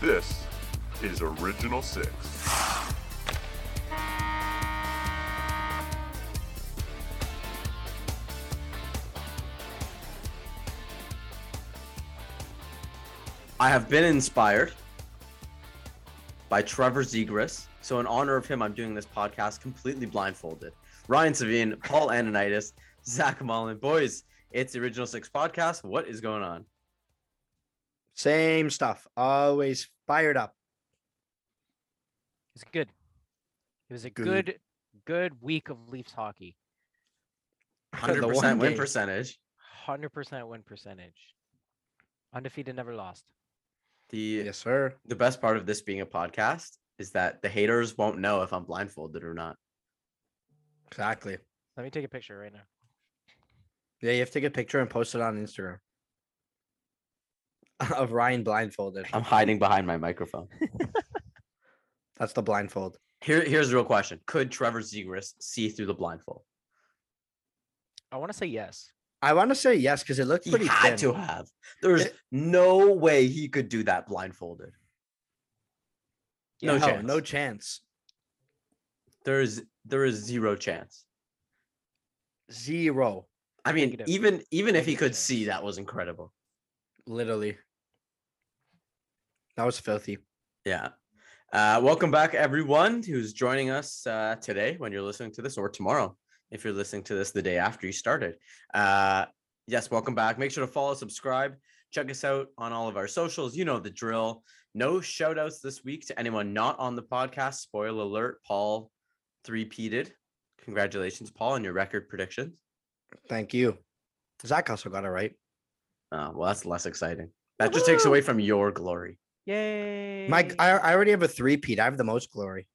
This is Original Six. I have been inspired by Trevor Zegras. So, in honor of him, I'm doing this podcast completely blindfolded. Ryan Savine, Paul Ananitis, Zach Mullen. Boys, it's the Original Six podcast. What is going on? Same stuff. Always fired up. It's good. It was a Good. good, good week of Leafs hockey. 100% one win game. percentage. Hundred percent win percentage. Undefeated, never lost. The Yes, sir. the best part of this being a podcast is that the haters won't know if I'm blindfolded or not. Exactly. Let me take a picture right now. Yeah, you have to take a picture and post it on Instagram of Ryan blindfolded. I'm hiding behind my microphone. That's the blindfold. Here, here's the real question: Could Trevor Zegras see through the blindfold? I want to say yes. I want to say yes because it looked He pretty had thin. to have. There's It- no way he could do that blindfolded. No no, chance. no chance. There's there is zero chance. Zero. I mean, Negative. even even if he could chance. see, that was incredible. Literally. That was filthy. Yeah. Uh, welcome back, everyone who's joining us uh, today when you're listening to this, or tomorrow if you're listening to this the day after you started. Uh, yes, welcome back. Make sure to follow, subscribe, check us out on all of our socials. You know the drill. No shout outs this week to anyone not on the podcast. Spoiler alert, Paul three-peated. Congratulations, Paul, on your record predictions. Thank you. Zach also got it right. Uh, well, that's less exciting. That just takes away from your glory. Yay! Mike, I, I already have a three-peat. I have the most glory.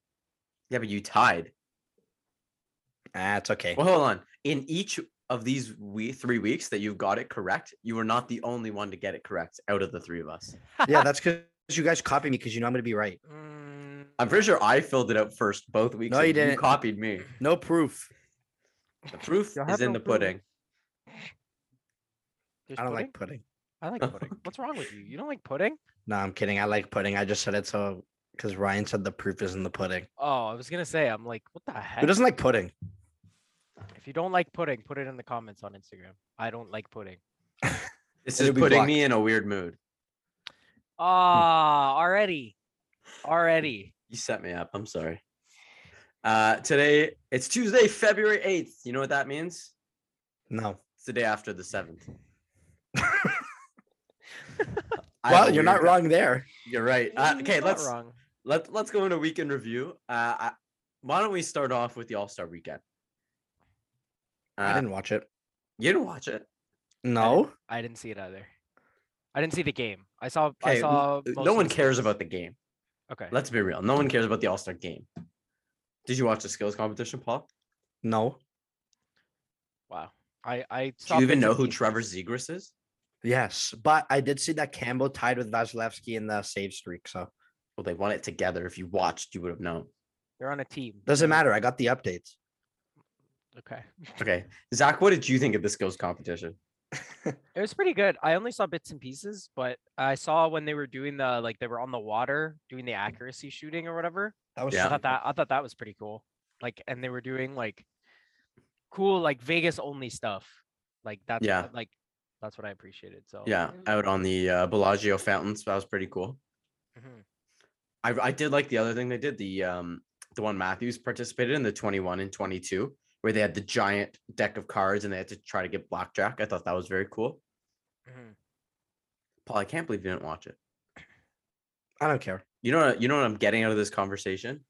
Yeah, but you tied. Ah, it's okay. Well, hold on. In each of these we three weeks that you've got it correct, you were not the only one to get it correct out of the three of us. yeah, that's because you guys copy me because you know I'm gonna be right. Mm, I'm pretty sure I filled it out first both weeks. No, you didn't. You copied me. No proof. The proof You'll is have in no the proof. pudding. there's I don't pudding? like pudding. I like pudding. What's wrong with you? You don't like pudding? No, I'm kidding. I like pudding. I just said it so because Ryan said the proof is in the pudding. Oh, I was gonna say. I'm like, what the heck? Who doesn't like pudding? If you don't like pudding, put it in the comments on Instagram. I don't like pudding. This It'll is be putting me in a weird mood. Ah, already, already. You set me up. I'm sorry. Uh, today it's Tuesday, February 8th. You know what that means? No. It's the day after the 7th. I well, you're not weird- wrong there. You're right. Uh, okay, not let's wrong. let let's go into weekend review. Uh, I, why don't we start off with the All Star Weekend? I Uh, didn't watch it. you didn't watch it. No. I didn't see it either. I didn't see the game. I saw. I Okay, saw. no one cares skills. about the game. Okay. Let's be real. No one cares about the All Star game. Did you watch the skills competition, Paul? No. Wow. I I Do you even know who. Trevor Zegras is? Yes, but I did see that Campbell tied with Vasilevskiy in the save streak. So Well, they won it together. If you watched, you would have known. They're on a team. doesn't matter. I got the updates. Okay. Okay, Zach, what did you think of the skills competition? It was pretty good. I only saw bits and pieces, but I saw when they were doing the like they were on the water doing the mm-hmm. accuracy shooting or whatever. That was Yeah. I thought that I thought that was pretty cool. Like, and they were doing like cool like Vegas only stuff. Like that's Yeah. like that's what I appreciated. So Yeah, out on the uh, Bellagio fountains. That was pretty cool. Mhm. I I did like the other thing they did. The um the one Matthews participated in the 21 and 22 where they had the giant deck of cards and they had to try to get blackjack. I thought that was very cool. Mhm. Paul, I can't believe you didn't watch it. I don't care. You know, what- you know what I'm getting out of this conversation.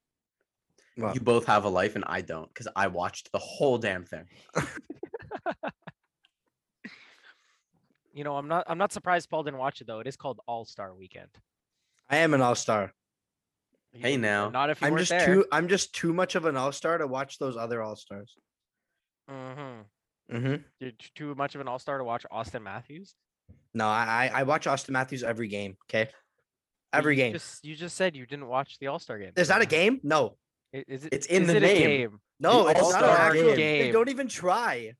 What? You both have a life and I don't because I watched the whole damn thing. You know, I'm not I'm not surprised Paul didn't watch it though. It is called All Star Weekend. I am an all star. Hey, now. not if you I'm just there. too. I'm just too much of an all star to watch those other all stars. Mm-hmm. Mm-hmm. You're too much of an all star to watch Auston Matthews. No, I I I watch Auston Matthews every game. Okay, every you game. Just, you just said you didn't watch the All Star game. Is that a game? No, Is it? It's in is the it a name. game? no, The it's not an All-Star actual game. They don't even try.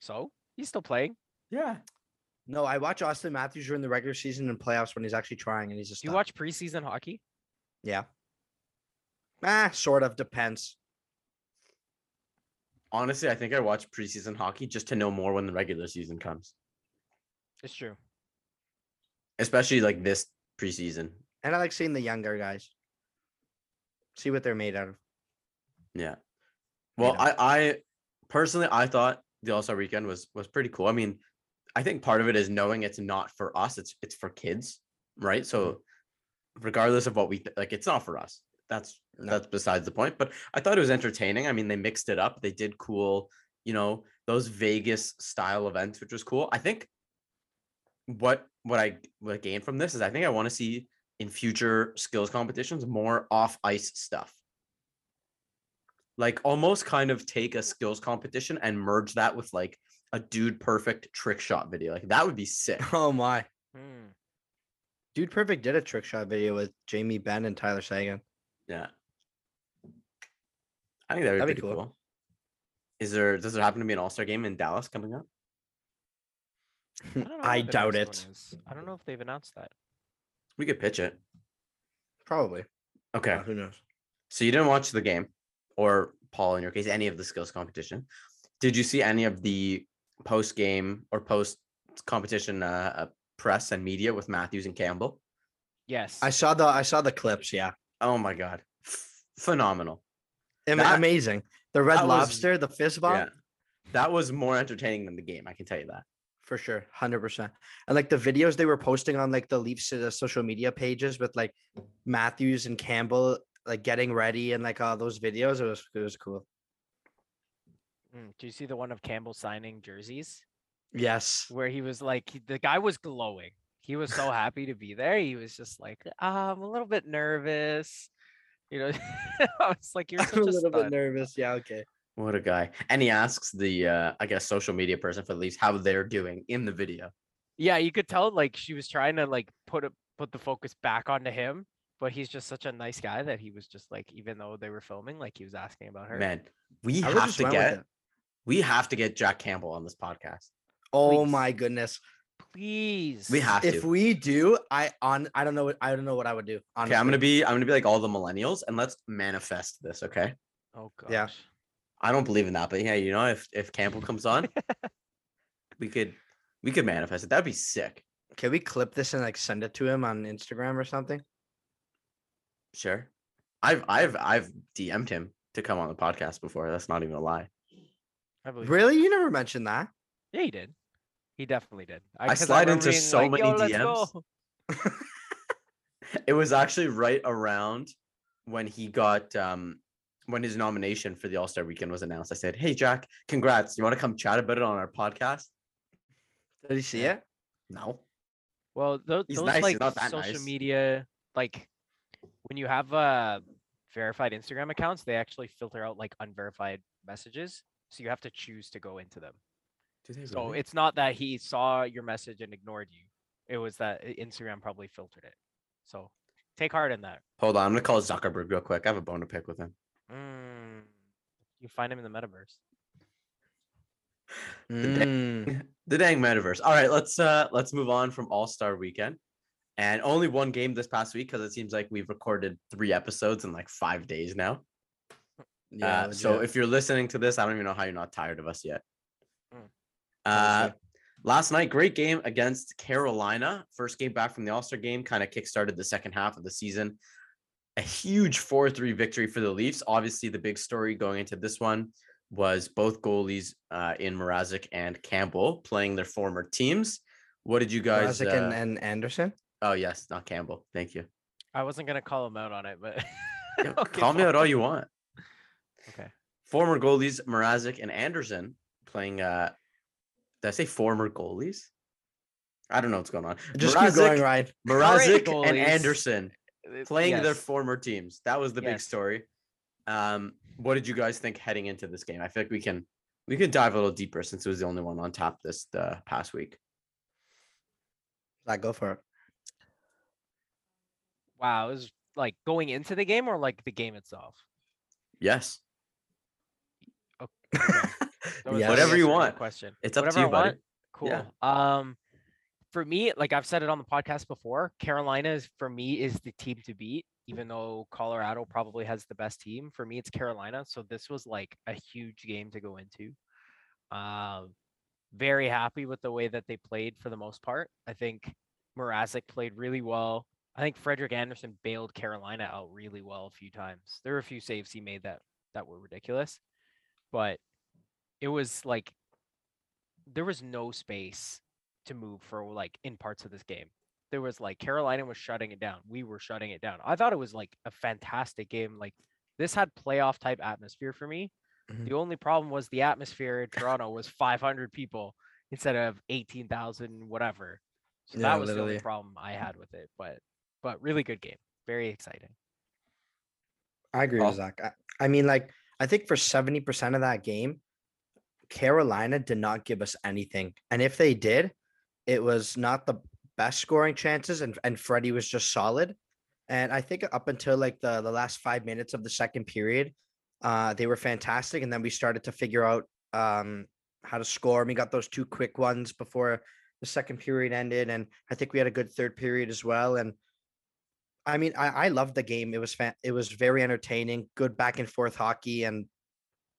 So he's still playing. Yeah. No, I watch Auston Matthews during the regular season and playoffs when he's actually trying, and he's just Do you watch preseason hockey? Yeah. Ah, sort of depends. Honestly, I think I watch preseason hockey just to know more when the regular season comes, It's true. especially like this preseason. And I like seeing the younger guys. See what they're made out of. Yeah. Well, know. I, I personally I thought the All Star Weekend was was pretty cool. I mean, I think part of it is knowing it's not for us; it's it's for kids, right? Mm-hmm. So, regardless of what we th- like, it's not for us. That's No. that's besides the point. But I thought it was entertaining. I mean, they mixed it up. They did cool, you know, those Vegas style events, which was cool. I think what what I what I gained from this is I think I want to see in future skills competitions more off ice stuff like almost kind of take a skills competition and merge that with like a dude perfect trick shot video. Like that would be sick. Oh my. Hmm. Dude Perfect did a trick shot video with Jamie Benn and Tyler Seguin. Yeah. I think that would be That'd be cool. cool. Is there does there happen to be an all-star game in Dallas coming up? I, don't know I what the doubt next it. one is. I don't know if they've announced that. We could pitch it. Probably. Okay. Uh, who knows? So you didn't watch the game, or Paul, in your case, any of the skills competition. Did you see any of the post game or post competition uh, uh, press and media with Matthews and Campbell? Yes. I saw the I saw the clips. Yeah, Oh my god, F- phenomenal! Am- That- amazing. The red that was- lobster, the fist bump, Yeah, that was more entertaining than the game. I can tell you that. for sure, hundred percent. And like the videos they were posting on like the Leafs uh, social media pages with like Matthews and Campbell like getting ready and like all those videos. It was it was cool. Mm, Do you see the one of Campbell signing jerseys Yes. where he was like, he- the guy was glowing. He was so happy to be there. He was just like, "Ah, I'm a little bit nervous. You know, I was like, you're I'm such a a, little bit nervous. Yeah. Okay. What a guy! And he asks the, uh, I guess, social media person for the Leafs how they're doing in the video. Yeah, you could tell like she was trying to like put a, put the focus back onto him, but he's just such a nice guy that he was just like, even though they were filming, like he was asking about her. Man, we I would've to get, it. We have to get Jack Campbell on this podcast. Oh Please. my goodness. Please. We have If we do, I on I don't know what I don't know what I would do. Okay, I'm gonna be, I'm gonna be like all the millennials, and let's manifest this. Okay, Oh gosh. Yeah. I don't believe in that, but yeah, you know, if if Campbell comes on, we could, we could manifest it. That'd be sick. Can we clip this and like send it to him on Instagram or something? Sure. I've I've I've DM'd him to come on the podcast before. That's not even a lie. I believe. Really? You never mentioned that. Yeah, he did. He definitely did. I slide remember into so like, many DMs. It was actually right around when he got um when his nomination for the All Star Weekend was announced. I said, "Hey Jack, congrats! You want to come chat about it on our podcast?" Did he see Yeah. it? No. Well, those, He's those nice, he's like not that social nice. media, like when you have uh verified Instagram accounts, they actually filter out like unverified messages, so you have to choose to go into them. So it's not that he saw your message and ignored you. It was that Instagram probably filtered it. So take heart in that. Hold on, I'm gonna call Zuckerberg real quick. I have a bone to pick with him. Mm, you find him in the metaverse. Mm. the dang metaverse. All right, let's uh let's move on from All Star Weekend, and only one game this past week because it seems like we've recorded three episodes in like five days now. Yeah. Uh, so if you're listening to this, I don't even know how you're not tired of us yet. Mm. Uh, last night, great game against Carolina. First game back from the All Star game, kind of kickstarted the second half of the season. A huge 4 3 victory for the Leafs. Obviously, the big story going into this one was both goalies uh, in Mrazek and Campbell playing their former teams. What did you guys? Mrazek and, uh, and Andersen. oh, yes, not Campbell. Thank you. I wasn't gonna call him out on it, but Yeah, Okay, Call me out all you want. Okay. Former goalies Mrazek and Andersen playing. uh Did I say former goalies? I don't know what's going on. Just keep going, Mrazek- Ryan. Mrazek and Andersen Uh, playing their former teams. That was the big story. Um, what did you guys think heading into this game? I feel like we can we can dive a little deeper since it was the only one on top this the past week. Like, go for it. Wow, it was like going into the game or like the game itself. Yes, That was Yes. whatever you want. Question. It's up Whatever to you, I buddy. want, Cool. Yeah. Um, for me, like I've said it on the podcast before, Carolina is for me is the team to beat, even though Colorado probably has the best team. For me, it's Carolina. So this was like a huge game to go into. Um, very happy with the way that they played for the most part. I think Mrazek played really well. I think Frederik Andersen bailed Carolina out really well a few times. There were a few saves he made that that were ridiculous, but it was like there was no space to move for like in parts of this game. There was like Carolina was shutting it down. We were shutting it down. I thought it was like a fantastic game. Like this had playoff type atmosphere for me. Mm-hmm. The only problem was the atmosphere in Toronto was 500 people instead of 18,000 whatever. So yeah, that was literally. the only problem I had with it. But but really good game. Very exciting. I agree oh. with Zach. I, I mean, like I think for 70% of that game, Carolina did not give us anything. And if they did, it was not the best scoring chances, and, and Freddie was just solid. And I think up until like the, the last five minutes of the second period, uh, they were fantastic. And then we started to figure out um, how to score. And we got those two quick ones before the second period ended. And I think we had a good third period as well. And I mean, I, I loved the game. It was fan- it was very entertaining, good back and forth hockey. And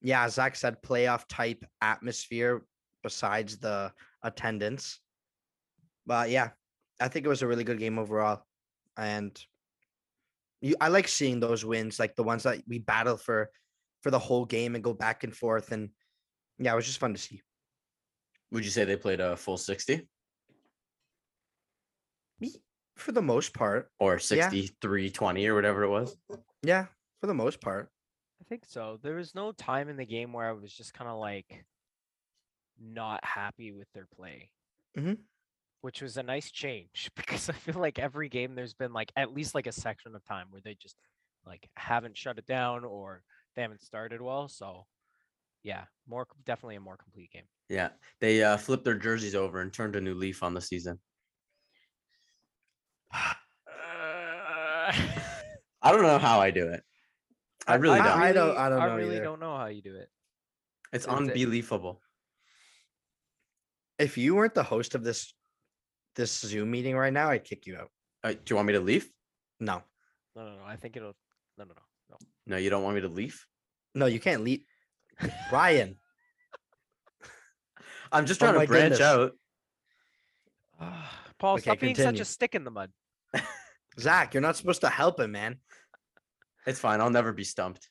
yeah, Zach said playoff type atmosphere besides the attendance. But yeah, I think it was a really good game overall. And you, I like seeing those wins, like the ones that we battle for for the whole game and go back and forth. And yeah, it was just fun to see. Would you say they played a full 60? For the most part. Or 63 yeah. 20 or whatever it was? Yeah, for the most part. I think so. There was no time in the game where I was just kind of like not happy with their play. Mm-hmm which was a nice change because I feel like every game there's been like at least like a section of time where they just like haven't shut it down or they haven't started well. So yeah, more definitely a more complete game. Yeah, they uh, flipped their jerseys over and turned a new leaf on the season. I don't know how I do it. I really I, don't. I, don't. I don't. I really either. don't know how you do it. It's, it's unbelievable. If you weren't the host of this this Zoom meeting right now, I'd kick you out. Uh, do you want me to leave? No. No, no, no. I think it'll. No, no, no, no. No, you don't want me to leave. No, you can't leave. Ryan. I'm just trying oh to branch goodness. out. Paul, okay, stop continue. being such a stick in the mud. Zach, you're not supposed to help him, man. It's fine. I'll never be stumped.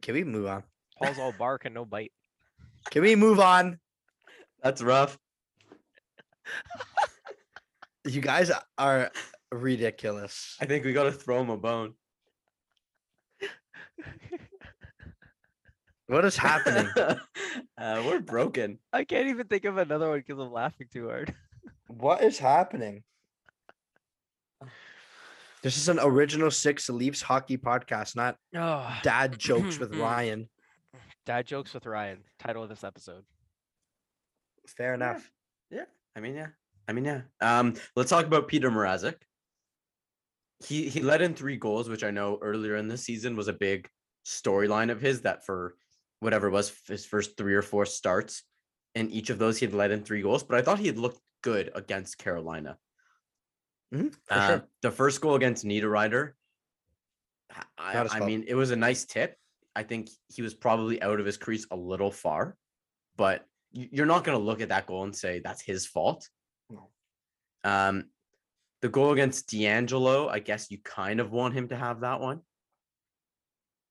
Can we move on? Paul's all bark and no bite. Can we move on? That's rough. you guys are ridiculous. I think we got to throw him a bone. What is happening? uh, we're broken. I can't even think of another one because I'm laughing too hard. what is happening? This is an original six Leafs hockey podcast, not oh. dad jokes with Ryan. Dad jokes with Ryan. Title of this episode. Fair enough. Yeah. yeah. I mean, yeah. I mean, yeah. Um, let's talk about Peter Mrazek. He he led in three goals, which I know earlier in the season was a big storyline of his. That for whatever it was his first three or four starts, in each of those he had led in three goals. But I thought he had looked good against Carolina. Mm-hmm, uh, sure. The first goal against Niederreiter, I, I mean, it was a nice tip. I think he was probably out of his crease a little far, but you're not going to look at that goal and say that's his fault. No. Um, the goal against DeAngelo, I guess you kind of want him to have that one,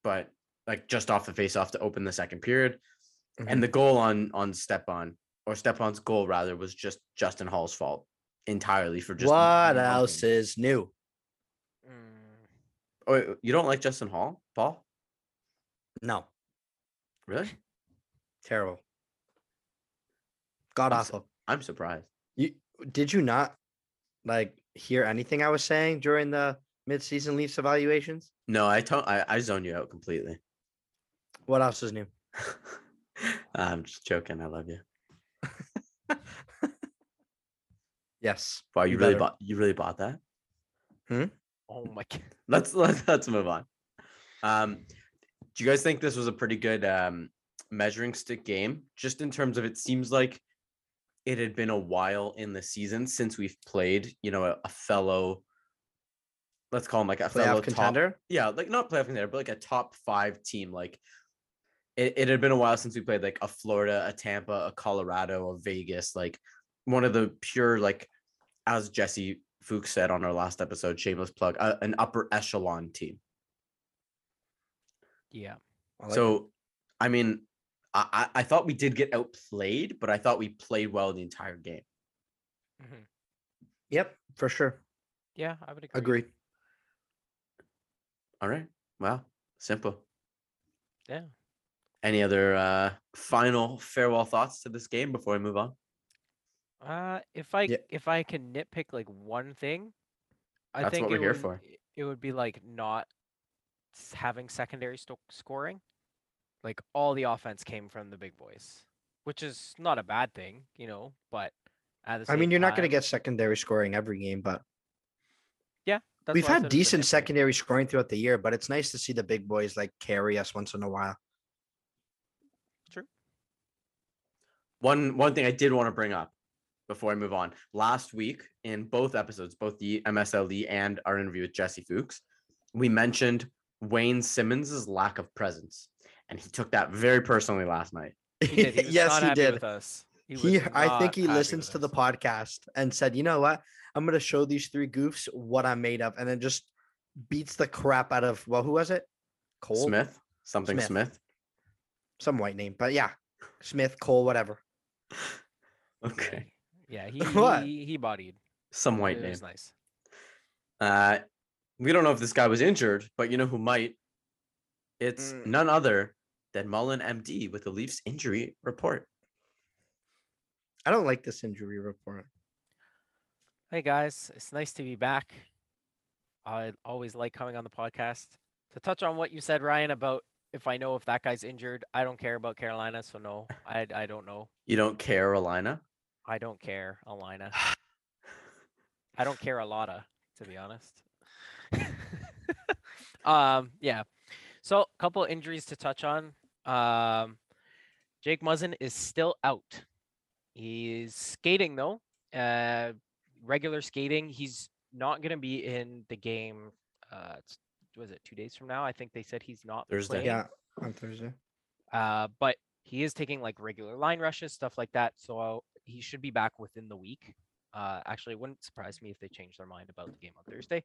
but like just off the face off to open the second period, mm-hmm. and the goal on on Stepan or Stepan's goal rather was just Justin Holl's fault entirely for just what else is new. Oh, you don't like Justin Holl, Paul? No. Really? Terrible. God I'm awful. Su- I'm surprised. You did you not like hear anything I was saying during the midseason Leafs evaluations? No, I told I, I zoned you out completely. What else is new? I'm just joking. I love you. yes. Wow, you, you really bought you really bought that? Hmm? Oh my god. Let's let's let's move on. Um do you guys think this was a pretty good um measuring stick game? Just in terms of it seems like it had been a while in the season since we've played, you know, a, a fellow, let's call him like a fellow Playoff contender. top, yeah, like not playoff contender, but like a top five team. Like it, it had been a while since we played like a Florida, a Tampa, a Colorado, a Vegas, like one of the pure like, as Jesse Fuchs said on our last episode, shameless plug, uh, an upper echelon team. Yeah. I like it. So, I mean, I, I I thought we did get outplayed, but I thought we played well the entire game. Mm-hmm. yep, for sure. Yeah, I would agree. Agreed. All right. Wow. Simple. Yeah. Any other uh final farewell thoughts to this game before we move on? Uh, if I Yeah. if I can nitpick like one thing, I That's think what we're it here would, for. It would be like not having secondary sto- scoring. Like all the offense came from the big boys, which is not a bad thing, you know. But at the I mean, you're not going to get secondary scoring every game, but that's we've had said it was a decent secondary scoring throughout the year. But it's nice to see the big boys like carry us once in a while. One one thing I did want to bring up before I move on. Last week in both episodes, both the MSLE and our interview with Jesse Fuchs, we mentioned Wayne Simmonds's lack of presence. And he took that very personally last night. He did. He yes, he did. with us. He, He, I think he listens to the podcast and said, "You know what? I'm going to show these three goofs what I'm made of," and then just beats the crap out of well, who was it? Cole Smith, something Smith. Smith. some white name, but yeah, Smith, Cole, whatever. Okay. Yeah, he What? he, he bodied. Some white it name. was nice. Uh, we don't know if this guy was injured, but you know who might? It's Mm. none other than Mullen MD with the Leafs injury report. I don't like this injury report. Hey guys, it's nice to be back. I always like coming on the podcast. To touch on what you said, Ryan, about if I know if that guy's injured, I don't care about Carolina, so no, I I don't know. You don't care, Alina? I don't care, Alina. I don't care a lotta, to be honest. um, yeah. So a couple injuries to touch on. Um, Jake Muzzin is still out. He's skating though. Uh, regular skating. He's not gonna be in the game. Uh, was it two days from now? I think they said he's not Thursday. playing. Yeah, on Thursday. Uh, but he is taking like regular line rushes, stuff like that. So I'll- he should be back within the week. Uh, actually, it wouldn't surprise me if they changed their mind about the game on Thursday.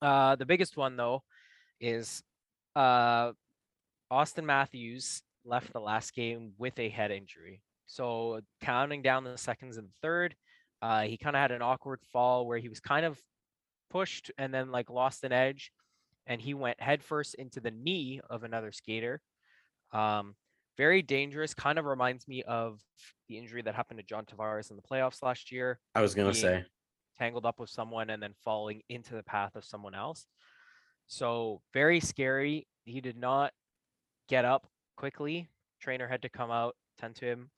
Uh, the biggest one though is uh, Auston Matthews left the last game with a head injury. So counting down the seconds in the third, uh, he kind of had an awkward fall where he was kind of pushed and then like lost an edge, and he went headfirst into the knee of another skater. Um, very dangerous. Kind of reminds me of the injury that happened to John Tavares in the playoffs last year, I was gonna say. tangled up with someone and then falling into the path of someone else. So very scary. He did not get up quickly. Trainer had to come out, tend to him.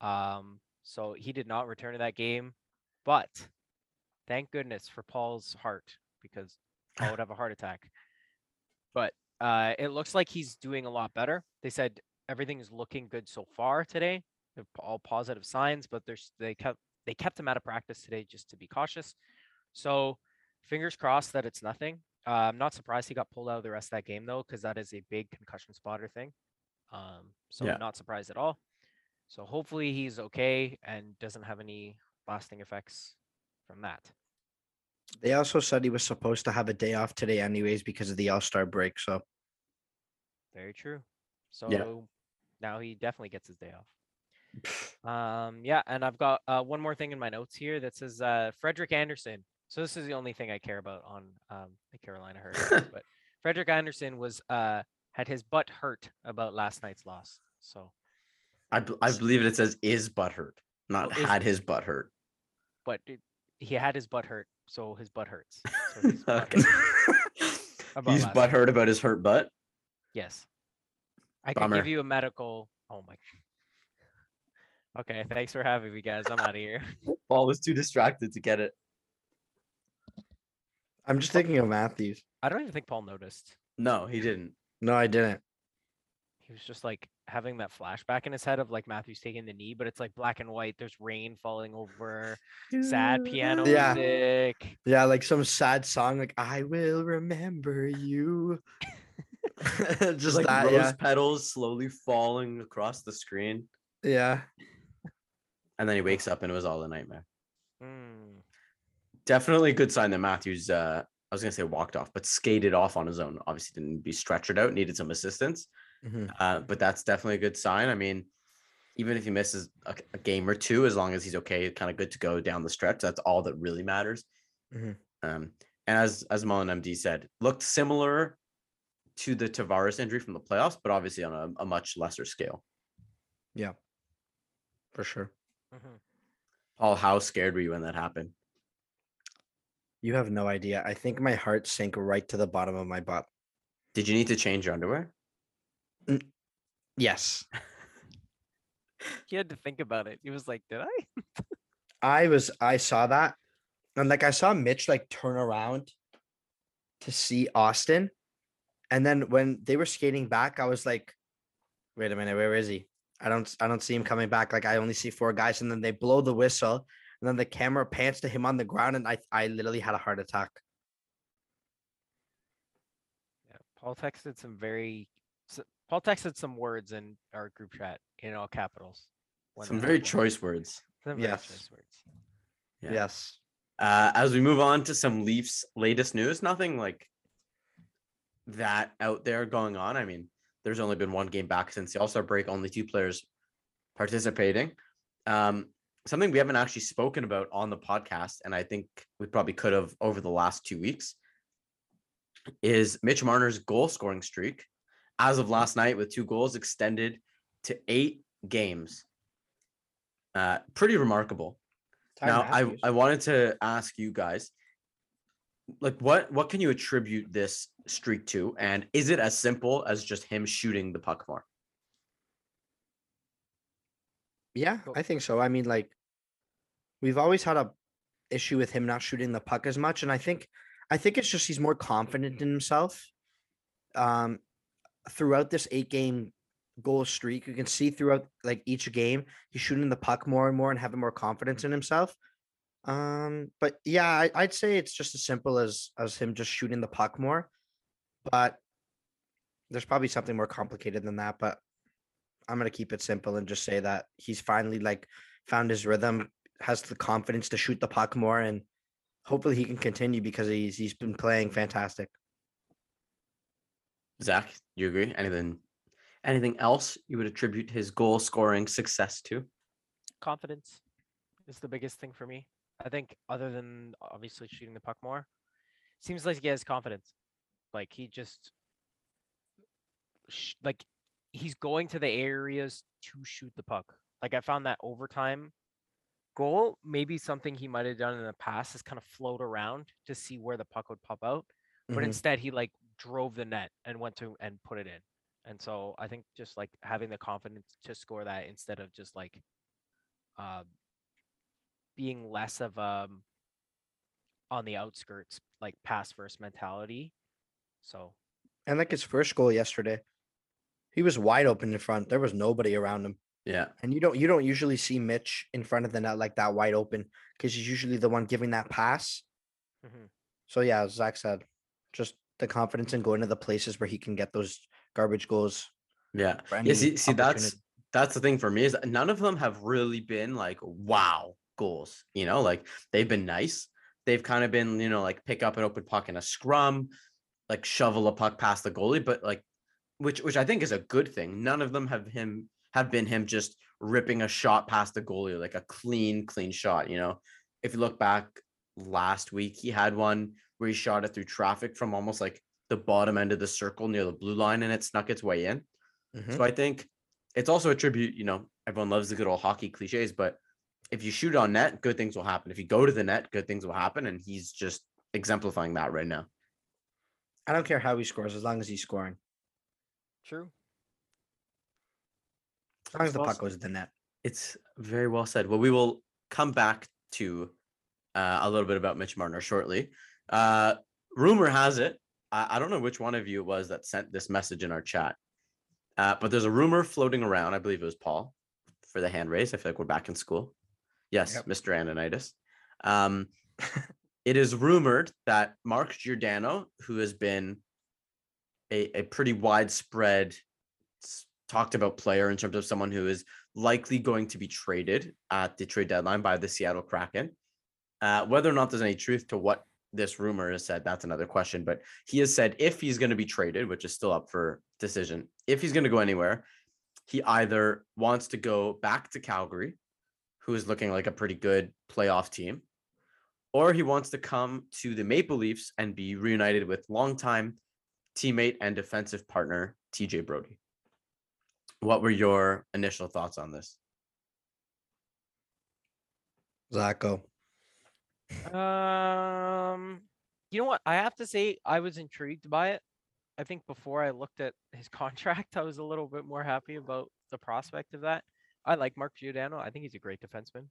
Um, so he did not return to that game. But thank goodness for Paul's heart because Paul would have a heart attack. But uh, it looks like he's doing a lot better. They said everything is looking good so far today. They're All positive signs, but there's they kept they kept him out of practice today just to be cautious. So fingers crossed that it's nothing. Uh, I'm not surprised he got pulled out of the rest of that game though, because that is a big concussion spotter thing. Um, so Yeah. not surprised at all. So hopefully he's okay and doesn't have any lasting effects from that. They also said he was supposed to have a day off today, anyways, because of the All Star break. So Very true. So Yeah. now he definitely gets his day off. Um, yeah, and I've got uh, one more thing in my notes here that says uh, Frederik Andersen. So this is the only thing I care about on um, the Carolina Hurricanes. but Frederik Andersen was uh, had his butt hurt about last night's loss. So, I, b- I believe it says is butt hurt, not Oh, is- had his butt hurt. but it, he had his butt hurt, so his butt hurts. So he's butt Okay. hurt. About He's butt hurt about his hurt butt. Yes. I can give you a medical. Oh my. Okay, thanks for having me, guys. I'm out of here. Paul was too distracted to get it. I'm just thinking of Matthews. I don't even think Paul noticed. No, he didn't. No, I didn't. He was just like having that flashback in his head of like Matthews taking the knee, but it's like black and white. There's rain falling over, sad piano Yeah. music. Yeah, like some sad song, like I will remember you. Just Just like that, rose yeah. petals slowly falling across the screen. Yeah. And then he wakes up and it was all a nightmare. Mm, Definitely a good sign that Matthews uh I was gonna say walked off, but skated off on his own. Obviously didn't be stretchered out, needed some assistance. Mhm. Uh, but that's definitely a good sign. I mean, even if he misses a, a game or two, as long as he's okay, it's kind of good to go down the stretch, that's all that really matters. Mhm. Um, and as as Mullen MD said, looked similar to the Tavares injury from the playoffs, but obviously on a, a much lesser scale. Yeah, for sure. mhm. Paul, how scared were you when that happened? You have no idea. I think my heart sank right to the bottom of my butt. Did you need to change your underwear? Mm, yes. He had to think about it. He was like, "Did I?" I was I saw that. And like I saw Mitch like turn around to see Auston. And then when they were skating back, I was like, wait a minute, where is he? I don't I don't see him coming back. Like I only see four guys, and then they blow the whistle, and then the camera pans to him on the ground, and I I literally had a heart attack. Yeah, Paul texted some very. S- Paul texted some words in our group chat in all capitals. when Some that very happened. choice words. Some very Yes. choice words. Yeah. Yes. Uh, as we move on to some Leafs latest news, nothing like that out there going on. I mean, there's only been one game back since the All Star break, only two players participating. Um, something we haven't actually spoken about on the podcast, and I think we probably could have over the last two weeks, is Mitch Marner's goal scoring streak. As of last night, with two goals extended to eight games. Uh, pretty remarkable Ty now I, I wanted to ask you guys like what what can you attribute this streak to and is it as simple as just him shooting the puck more Yeah, I think so. I mean, like we've always had a issue with him not shooting the puck as much, and I think I think it's just he's more confident in himself. Um, throughout this eight game goal streak, you can see throughout like each game he's shooting the puck more and more and having more confidence in himself. Um, but yeah, I, I'd say it's just as simple as as him just shooting the puck more, but there's probably something more complicated than that. But I'm gonna keep it simple and just say that he's finally like found his rhythm, has the confidence to shoot the puck more, and hopefully he can continue because he's he's been playing fantastic. Zach you agree anything anything else you would attribute his goal scoring success to Confidence is the biggest thing for me. I think, other than obviously shooting the puck more, seems like he has confidence. Like he just, like he's going to the areas to shoot the puck. Like I found that overtime goal, maybe something he might have done in the past is kind of float around to see where the puck would pop out. But Mhm. instead, he like drove the net and went to and put it in. And so I think just like having the confidence to score that instead of just like uh, being less of um on the outskirts, like pass first mentality. So And like his first goal yesterday, he was wide open in front. There was nobody around him. yeah And you don't you don't usually see Mitch in front of the net like that wide open because he's usually the one giving that pass. Mhm. So yeah, as Zach said, just the confidence in going to the places where he can get those garbage goals. yeah. yeah see, see that's that's the thing for me is that none of them have really been like wow goals you know like they've been nice. They've kind of been you know like pick up an open puck in a scrum like shovel a puck past the goalie but like which which i think is a good thing. None of them have him have been him just ripping a shot past the goalie like a clean clean shot you know? If you look back last week he had one where he shot it through traffic from almost like the bottom end of the circle near the blue line and it snuck its way in Mhm. so I think it's also a tribute, you know, everyone loves the good old hockey cliches, but if you shoot on net, good things will happen. If you go to the net, good things will happen. And he's just exemplifying that right now. I don't care how he scores as long as he's scoring. true. As long as the well puck s- goes to the net. It's very well said. Well, we will come back to uh, a little bit about Mitch Marner shortly. Uh, rumor has it, I, I don't know which one of you it was that sent this message in our chat, Uh, but there's a rumor floating around. I believe it was Paul for the hand raise. I feel like we're back in school. Yes, Yep. Mr. Ananitis. Um, it is rumored that Mark Giordano, who has been a, a pretty widespread talked about player in terms of someone who is likely going to be traded at the trade deadline by the Seattle Kraken. Uh, whether or not there's any truth to what this rumor has said, that's another question. But he has said if he's going to be traded, which is still up for decision, if he's going to go anywhere, he either wants to go back to Calgary, who is looking like a pretty good playoff team, or he wants to come to the Maple Leafs and be reunited with longtime teammate and defensive partner TJ Brodie. What were your initial thoughts on this? Zacho. Um, you know what? I have to say I was intrigued by it. I think before I looked at his contract, I was a little bit more happy about the prospect of that. I like Mark Giordano. I think he's a great defenseman.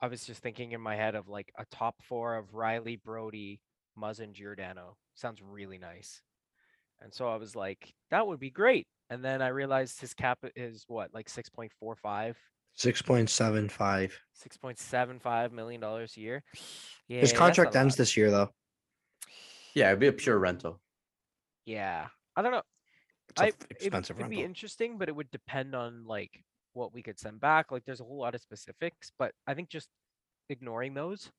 I was just thinking in my head of like a top four of Rielly, Brodie, Muzzin, Giordano. Sounds really nice. And so I was like, that would be great. And then I realized his cap is what, like 6.45, 6.75. 6.75 million dollars a year. Yeah, His that's contract a ends lot. this year though. Yeah, it'd be a pure rental. Yeah, I don't know. It's a I f- it expensive would be interesting, but it would depend on like what we could send back. Like, there's a whole lot of specifics, but I think just ignoring those,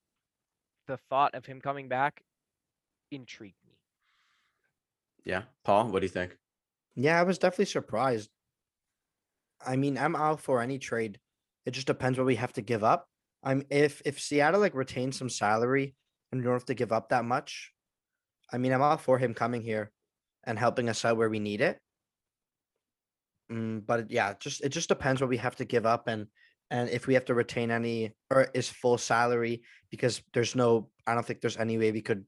the thought of him coming back intrigued me. Yeah. Paul, what do you think? Yeah, I was definitely surprised. I mean, I'm out for any trade. It just depends what we have to give up. I'm if if Seattle like retains some salary and we don't have to give up that much. I mean, I'm all for him coming here and helping us out where we need it. Mm, but yeah, just it just depends what we have to give up and and if we have to retain any or is full salary because there's no I don't think there's any way we could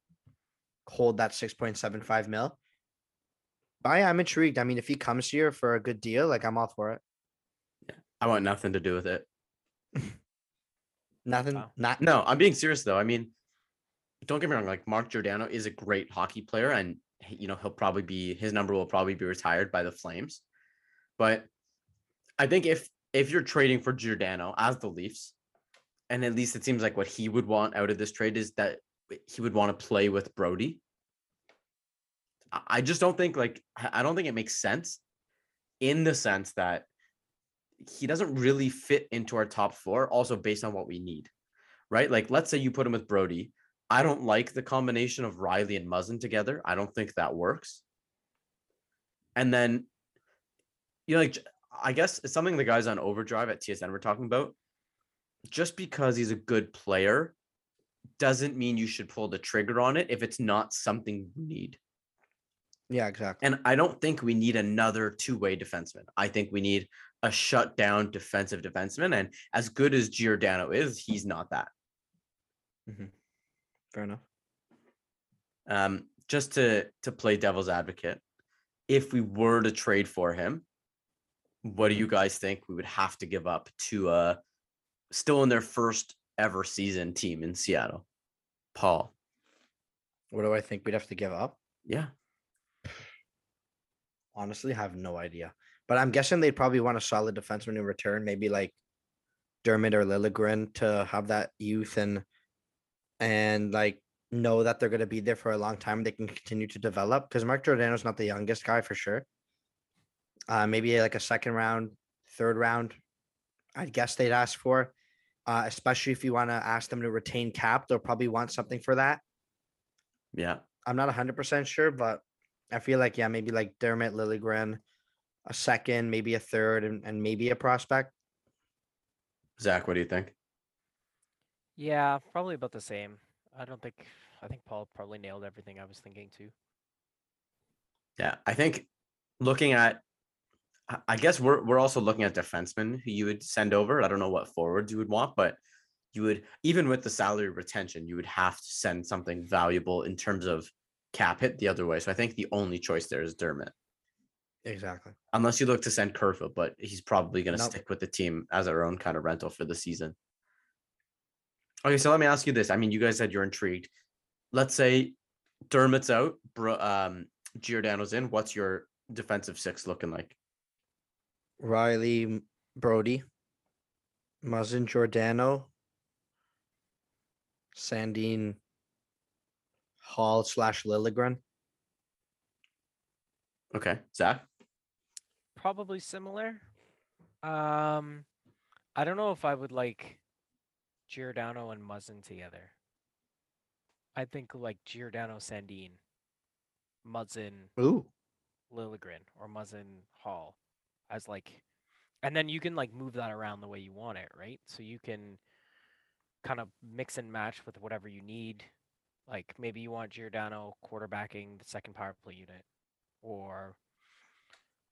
hold that 6.75 mil. But I, I'm intrigued. I mean, if he comes here for a good deal, like I'm all for it. Yeah. I want nothing to do with it. Nothing, Wow. not No, I'm being serious though. I mean, don't get me wrong. Like Mark Giordano is a great hockey player, and you know he'll probably be his number will probably be retired by the Flames. But I think if if you're trading for Giordano as the Leafs, and at least it seems like what he would want out of this trade is that he would want to play with Brodie. I I just don't think like I I don't think it makes sense in the sense that he doesn't really fit into our top four, also based on what we need, right? Like, let's say you put him with Brodie. I don't like the combination of Rielly and Muzzin together. I don't think that works. And then, you know, like, I guess it's something the guys on Overdrive at TSN were talking about. Just because he's a good player doesn't mean you should pull the trigger on it if it's not something you need. Yeah, exactly. And I don't think we need another two-way defenseman. I think we need a shutdown defensive defenseman. And as good as Giordano is, he's not that. Fair enough. Um, just to to play devil's advocate, if we were to trade for him, what do you guys think we would have to give up to uh still in their first ever season team in Seattle? Paul. What do I think we'd have to give up? Yeah. Honestly, have no idea. But I'm guessing they'd probably want a solid defenseman in return, maybe like Dermott or Liljegren to have that youth and and like know that they're gonna be there for a long time. They can continue to develop because Mark Giordano's not the youngest guy for sure. Uh, maybe like a second round, third round. I guess they'd ask for, uh, especially if you want to ask them to retain cap. They'll probably want something for that. Yeah. I'm not 100% sure, but I feel like, yeah, maybe like Dermott Liljegren, a second, maybe a third, and, and maybe a prospect. Zach, what do you think? Yeah, probably about the same. I don't think. I think Paul probably nailed everything I was thinking too. Yeah, I think looking at, I- I guess we're we're also looking at defensemen who you would send over. I don't know what forwards you would want, but you would even with the salary retention, you would have to send something valuable in terms of cap hit the other way. So I think the only choice there is Dermott, Exactly. unless you look to send Kerfoot, but he's probably going to Nope. stick with the team as our own kind of rental for the season. Okay, so let me ask you this. I mean, you guys said you're intrigued. Let's say Dermott's out, Bro, um, Giordano's in. What's your defensive six looking like? Rielly Brodie, Muzzin Giordano, Sandin Holl slash Liljegren. Okay, Zach. Probably similar. Um, I don't know if I would like Giordano and Muzzin together. I think like Giordano Sandin, Muzzin Ooh, Liljegren, or Muzzin Holl as like, and then you can like move that around the way you want it, right? So you can kind of mix and match with whatever you need. Like maybe you want Giordano quarterbacking the second power play unit, or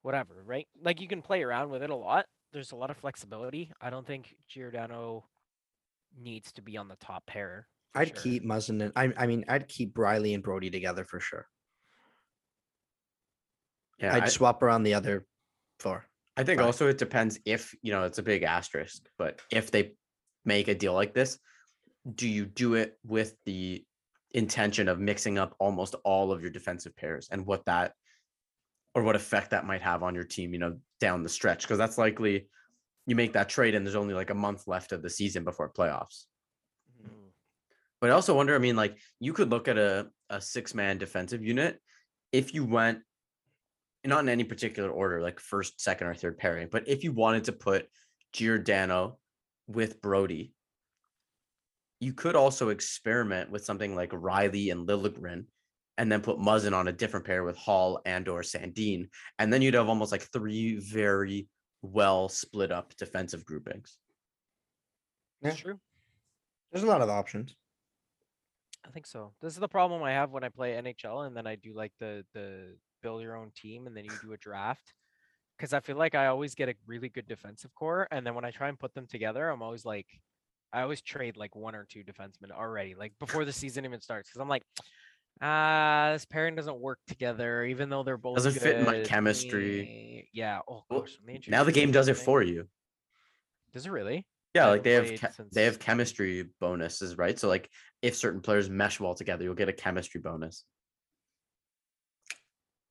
whatever, right? Like you can play around with it a lot. There's a lot of flexibility. I don't think Giordano needs to be on the top pair. I'd sure. keep Muzzin and I, I mean, I'd keep Rielly and Brodie together for sure. Yeah, I'd I, swap around the other four. I think Right. also it depends if you know it's a big asterisk, but if they make a deal like this, do you do it with the intention of mixing up almost all of your defensive pairs and what that or what effect that might have on your team, you know, down the stretch? Because that's likely you make that trade and there's only like a month left of the season before playoffs. Mm, But I also wonder, I mean, like you could look at a, a six man defensive unit if you went not in any particular order, like first, second, or third pairing, but if you wanted to put Giordano with Brodie, you could also experiment with something like Rielly and Liljegren and then put Muzzin on a different pair with Holl and or Sandin. And then you'd have almost like three very well split up defensive groupings. Yeah. It's true. There's a lot of options. I think so. This is the problem I have when I play NHL and then I do like the the build your own team and then you do a draft. Cause I feel like I always get a really good defensive core. And then when I try and put them together, I'm always like I always trade like one or two defensemen already, like before the season even starts. Cause I'm like, ah, this pairing doesn't work together, even though they're both Doesn't fit in my chemistry. Yeah. Oh Well, gosh. when they Now the introduced game does it for you. Does it really? Yeah, I like they have haven't they have chemistry bonuses, right? So like if certain players mesh well together, you'll get a chemistry bonus.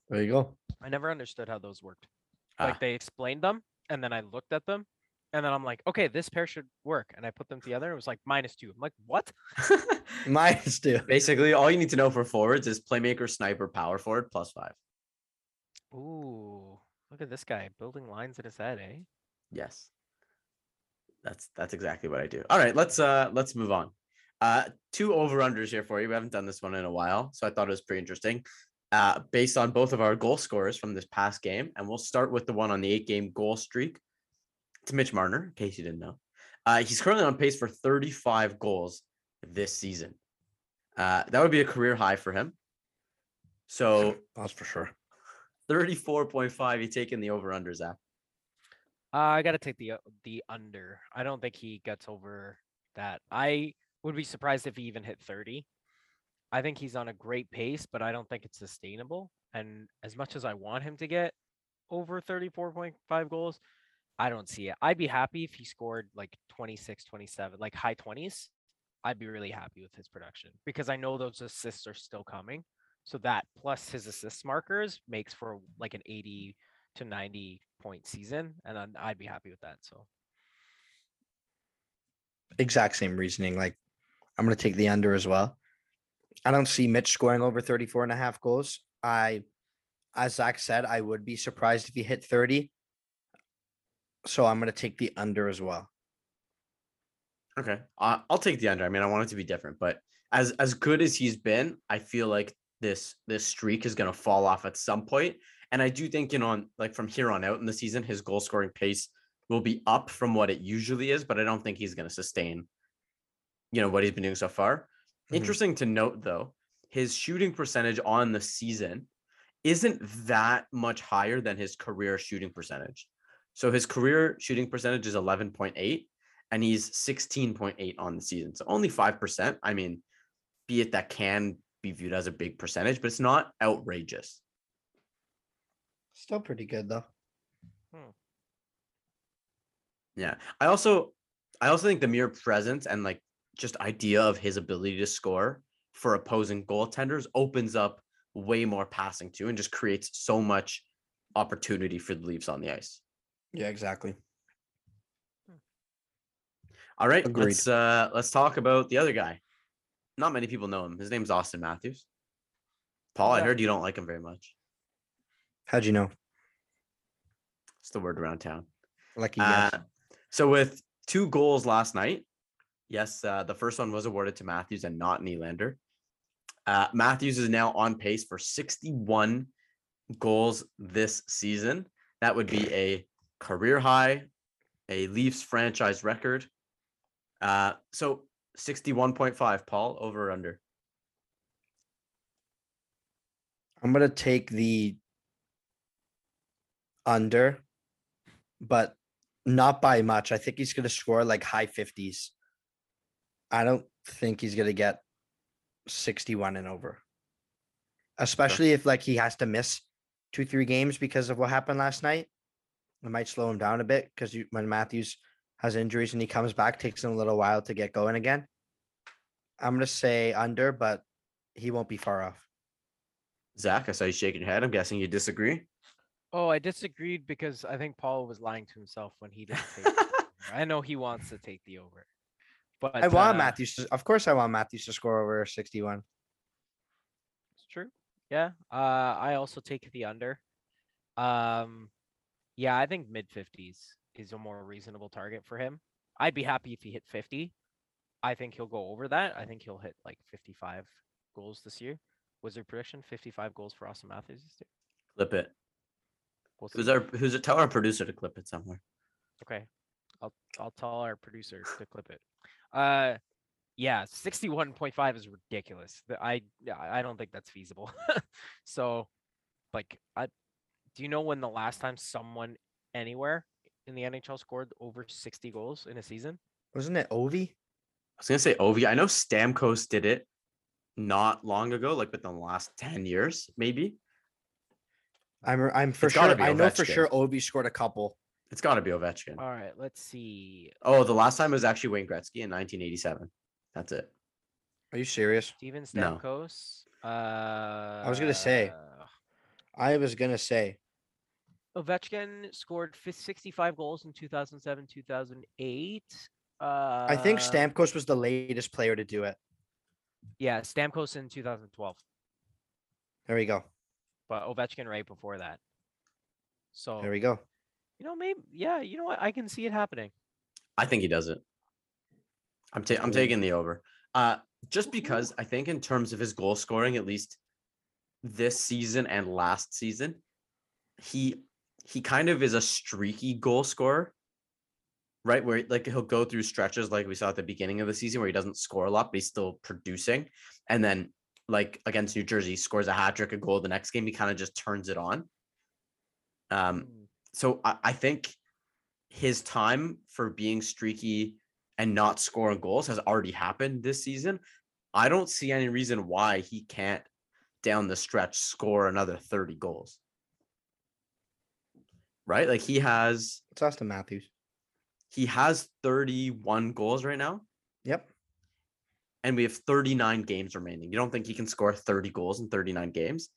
There you go. I never understood how those worked. Ah. Like they explained them, and then I looked at them, and then I'm like, okay, this pair should work, and I put them together. And it was like minus two. I'm like, what? Minus two. Basically, all you need to know for forwards is playmaker, sniper, power forward, plus five. Ooh, look at this guy building lines in his head, eh? Yes. That's that's exactly what I do. All right, let's uh let's move on. Uh two over unders here for you. We haven't done this one in a while, so I thought it was pretty interesting. Uh based on both of our goal scorers from this past game, and we'll start with the one on the eight game goal streak. It's Mitch Marner, in case you didn't know. Uh he's currently on pace for 35 goals this season. Uh that would be a career high for him. So That's for sure. 34.5, you taking the over under, Zach. Uh, I gotta take the uh, the under. I don't think he gets over that. I would be surprised if he even hit 30. I think he's on a great pace, but I don't think it's sustainable. And as much as I want him to get over 34.5 goals, I don't see it. I'd be happy if he scored like 26, 27, like high 20s. I'd be really happy with his production because I know those assists are still coming. So that plus his assist markers makes for like an 80 to 90 point season, and I'd be happy with that. So Exact same reasoning. Like I'm gonna take the under as well. I don't see Mitch scoring over 34 and a half goals. I as Zach said, I would be surprised if he hit 30. So I'm gonna take the under as well. Okay, I'll take the under. I mean, I want it to be different, but as as good as he's been, I feel like this this streak is going to fall off at some point. And I do think, you know, on, like from here on out in the season, his goal scoring pace will be up from what it usually is, but I don't think he's going to sustain, you know, what he's been doing so far. Mhm. Interesting to note, though, his shooting percentage on the season isn't that much higher than his career shooting percentage. So his career shooting percentage is 11.8 and he's 16.8 on the season. So only 5%. I mean, be it that can be viewed as a big percentage, but it's not outrageous. Still pretty good though. Hmm. Yeah. I also I also think the mere presence and like just idea of his ability to score for opposing goaltenders opens up way more passing too and just creates so much opportunity for the Leafs on the ice. Yeah, exactly. All right, Agreed. let's uh let's talk about the other guy. Not many people know him. His name's Auston Matthews. Paul, I Yeah. heard you don't like him very much. How'd you know? It's the word around town. Lucky Uh, so with two goals last night, yes, uh, the first one was awarded to Matthews and not Nylander. Uh, Matthews is now on pace for 61 goals this season. That would be a career high, a Leafs franchise record. Uh, so 61.5, Paul, over or under. I'm gonna take the under, but not by much. I think he's gonna score like high fifties. I don't think he's gonna get sixty-one and over. Especially if like he has to miss two, three games because of what happened last night. It might slow him down a bit because when Matthews has injuries and he comes back, takes him a little while to get going again. I'm gonna say under, but he won't be far off. Zach, I saw you shaking your head. I'm guessing you disagree. Oh, I disagreed because I think Paul was lying to himself when he didn't take. I know he wants to take the over. But I want uh, Matthews. To, of course, I want Matthews to score over sixty-one. It's true. Yeah. Uh I also take the under. Um yeah, I think mid fifties is a more reasonable target for him. I'd be happy if he hit 50. I think he'll go over that. I think he'll hit like 55 goals this year. Was your prediction 55 goals for Auston Matthews this year? Clip it. We'll Who's our who's it? Tell our producer to clip it somewhere. Okay. I'll I'll tell our producer to clip it. Uh yeah, 61.5 is ridiculous. I yeah, I don't think that's feasible. so like I do you know when the last time someone anywhere in the NHL scored over 60 goals in a season? Wasn't it Ovi? I was gonna say Ovi. I know Stamkos did it not long ago, like within the last 10 years, maybe. I'm r- I'm for It's gotta sure. be I know for Ovechkin. sure Ovi scored a couple. It's gotta be Ovechkin. All right, let's see. Oh, the last time was actually Wayne Gretzky in 1987. That's it. Are you serious? Steven No. Stamkos. Uh I was gonna say. I was gonna say Ovechkin scored 65 goals in 2007, 2008. Uh, I think Stamkos was the latest player to do it. Yeah, Stamkos in 2012, There we go. but Ovechkin right before that. So There we go. you know, maybe yeah, you know what? I can see it happening. I think he does it. I'm ta- I'm taking the over. Uh just because I think in terms of his goal scoring, at least this season and last season, he he kind of is a streaky goal scorer. Right where like he'll go through stretches like we saw at the beginning of the season where he doesn't score a lot, but he's still producing. And then like against New Jersey, he scores a hat trick, a goal the next game, he kind of just turns it on. Um, Mm, so I, I think his time for being streaky and not scoring goals has already happened this season. I don't see any reason why he can't down the stretch score another 30 goals. Right? Like he has It's Auston Matthews. he has 31 goals right now Yep. and we have 39 games remaining. You don't think he can score 30 goals in 39 games?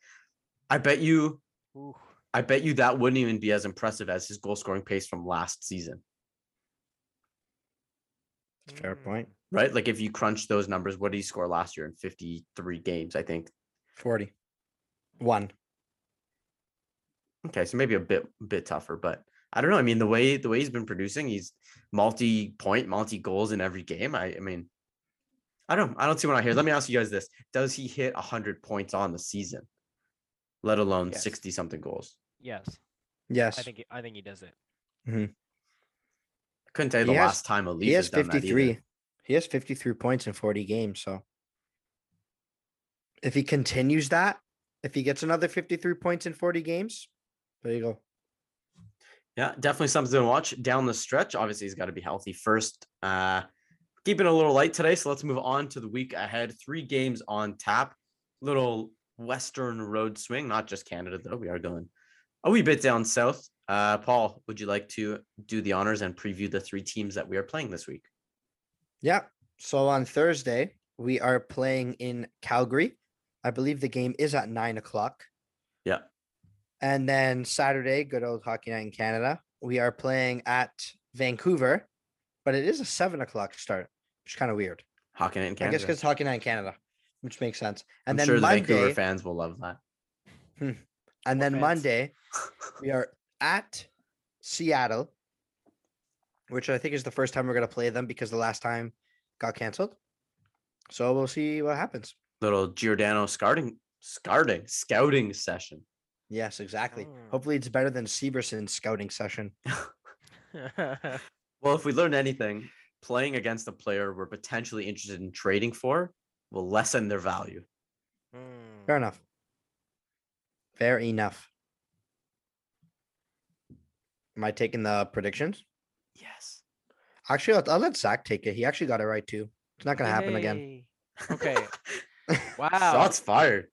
I bet you ooh, I bet you that wouldn't even be as impressive as his goal scoring pace from last season. Fair mm, point. right? Like if you crunch those numbers, what did he score last year in 53 games? I think. Forty. One. Okay, so maybe a bit bit tougher, but I don't know. I mean, the way the way he's been producing, he's multi point, multi goals in every game. I, I mean, I don't I don't see one out here. Let me ask you guys this: Does he hit hundred points on the season, let alone Yes. sixty something goals? Yes, Yes. I think he- I think he does it. Mm-hmm. I couldn't tell you He the has- last time a Leaf he has has done that either. fifty-three. He has fifty-three points in forty games. So if he continues that, if he gets another fifty-three points in forty games, there you go. Yeah, definitely something to watch down the stretch. Obviously, he's got to be healthy first. Uh, keeping it a little light today, so let's move on to the week ahead. Three games on tap. Little Western road swing, not just Canada though. We are going a wee bit down south. Uh, Paul, would you like to do the honors and preview the three teams that we are playing this week? Yeah. So on Thursday, we are playing in Calgary. I believe the game is at nine o'clock. Yeah. And then Saturday, good old hockey night in Canada. we are playing at Vancouver, but it is a seven o'clock start, which is kind of weird. Hockey Night in Canada. I guess because Hockey Night in Canada, which makes sense. I'm And then sure the Vancouver fans will love that. Hmm. and then fans? Monday, we are at Seattle, which I think is the first time we're gonna play them because the last time got canceled. So we'll see what happens. Little Giordano scouting, scouting, scouting session. Yes, exactly. Mm. Hopefully, it's better than Severson's scouting session. Well, if we learn anything, playing against a player we're potentially interested in trading for will lessen their value. Hmm. Fair enough. Fair enough. Am I taking the predictions? Yes. Actually, I'll, I'll let Zach take it. He actually got it right too. It's not gonna happen again. Okay. Wow. Shots fired.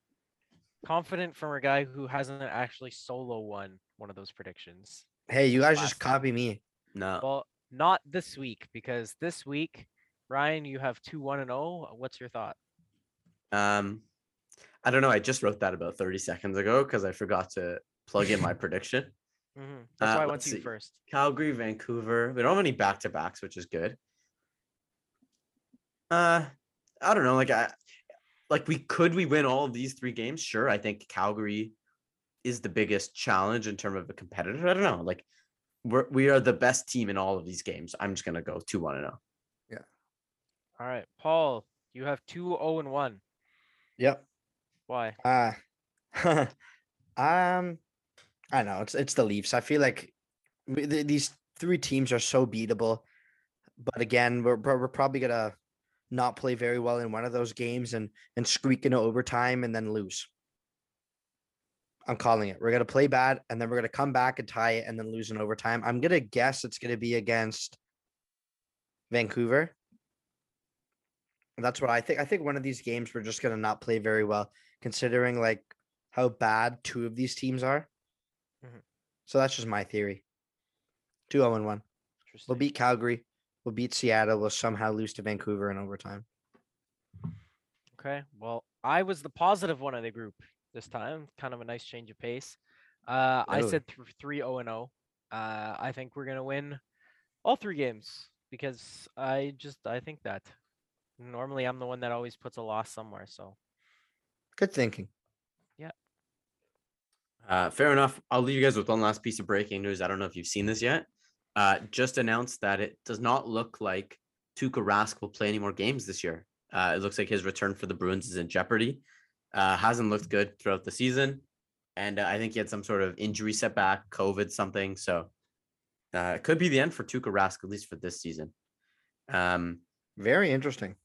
Confident from a guy who hasn't actually solo won one of those predictions. Hey, you guys just time. copy me. No. Well, not this week because this week, Ryan, you have two one and zero. What's your thought? Um, I don't know. I just wrote that about 30 seconds ago because I forgot to plug in my prediction. Mhm. That's Uh, why I went to you first. Calgary, Vancouver. We don't have any back to backs, which is good. Uh, I don't know. Like I, like we could we win all of these three games? Sure. I think Calgary is the biggest challenge in terms of a competitor. I don't know. Like we're we are the best team in all of these games. I'm just gonna go two one and oh. zero. All right, Paul, you have two zero and one. Yep. Why? Uh um I know it's it's the Leafs. I feel like we- th- these three teams are so beatable. But again, we're we're probably gonna not play very well in one of those games and and squeak into overtime and then lose. I'm calling it. We're gonna play bad and then we're gonna come back and tie it and then lose in overtime. I'm gonna guess it's gonna be against Vancouver. That's what I think. I think one of these games we're just gonna not play very well, considering like how bad two of these teams are. Mhm. So that's just my theory. Two 0 and 1. We'll beat Calgary. We'll beat Seattle. We'll somehow lose to Vancouver in overtime. Okay. Well, I was the positive one of the group this time. Kind of a nice change of pace. Uh, I said th- three zero and zero. Uh, I think we're gonna win all three games because I just I think that. Normally, I'm the one that always puts a loss somewhere. So Good thinking. Yeah. Uh, fair enough. I'll leave you guys with one last piece of breaking news. I don't know if you've seen this yet. Uh, just announced that it does not look like Tuukka Rask will play any more games this year. Uh, it looks like his return for the Bruins is in jeopardy. Uh, hasn't looked good throughout the season, and uh, I think he had some sort of injury setback, COVID, something. So uh, it could be the end for Tuukka Rask at least for this season. Um, Very interesting.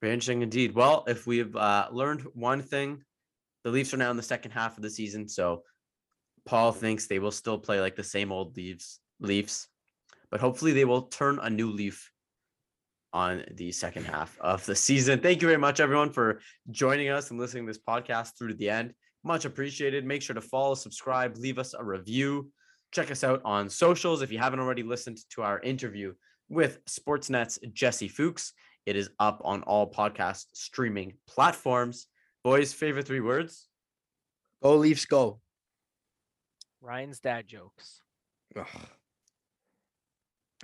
very interesting indeed. Well, if we've uh, learned one thing, the Leafs are now in the second half of the season. So Paul thinks they will still play like the same old Leafs, Leafs, but hopefully they will turn a new leaf on the second half of the season. Thank you very much, everyone, for joining us and listening to this podcast through to the end. Much appreciated. Make sure to follow, subscribe, leave us a review. Check us out on socials if you haven't already listened to our interview with Sportsnet's Jesse Fuchs. It is up on all podcast streaming platforms. Boys, favorite three words? Go Leafs, go. Ryan's dad jokes. Ugh.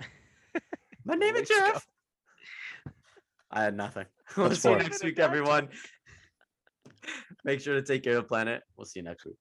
My name is Let's go. Jeff. I had nothing. we'll That's see you four. next week, everyone. Make sure to take care of the planet. We'll see you next week.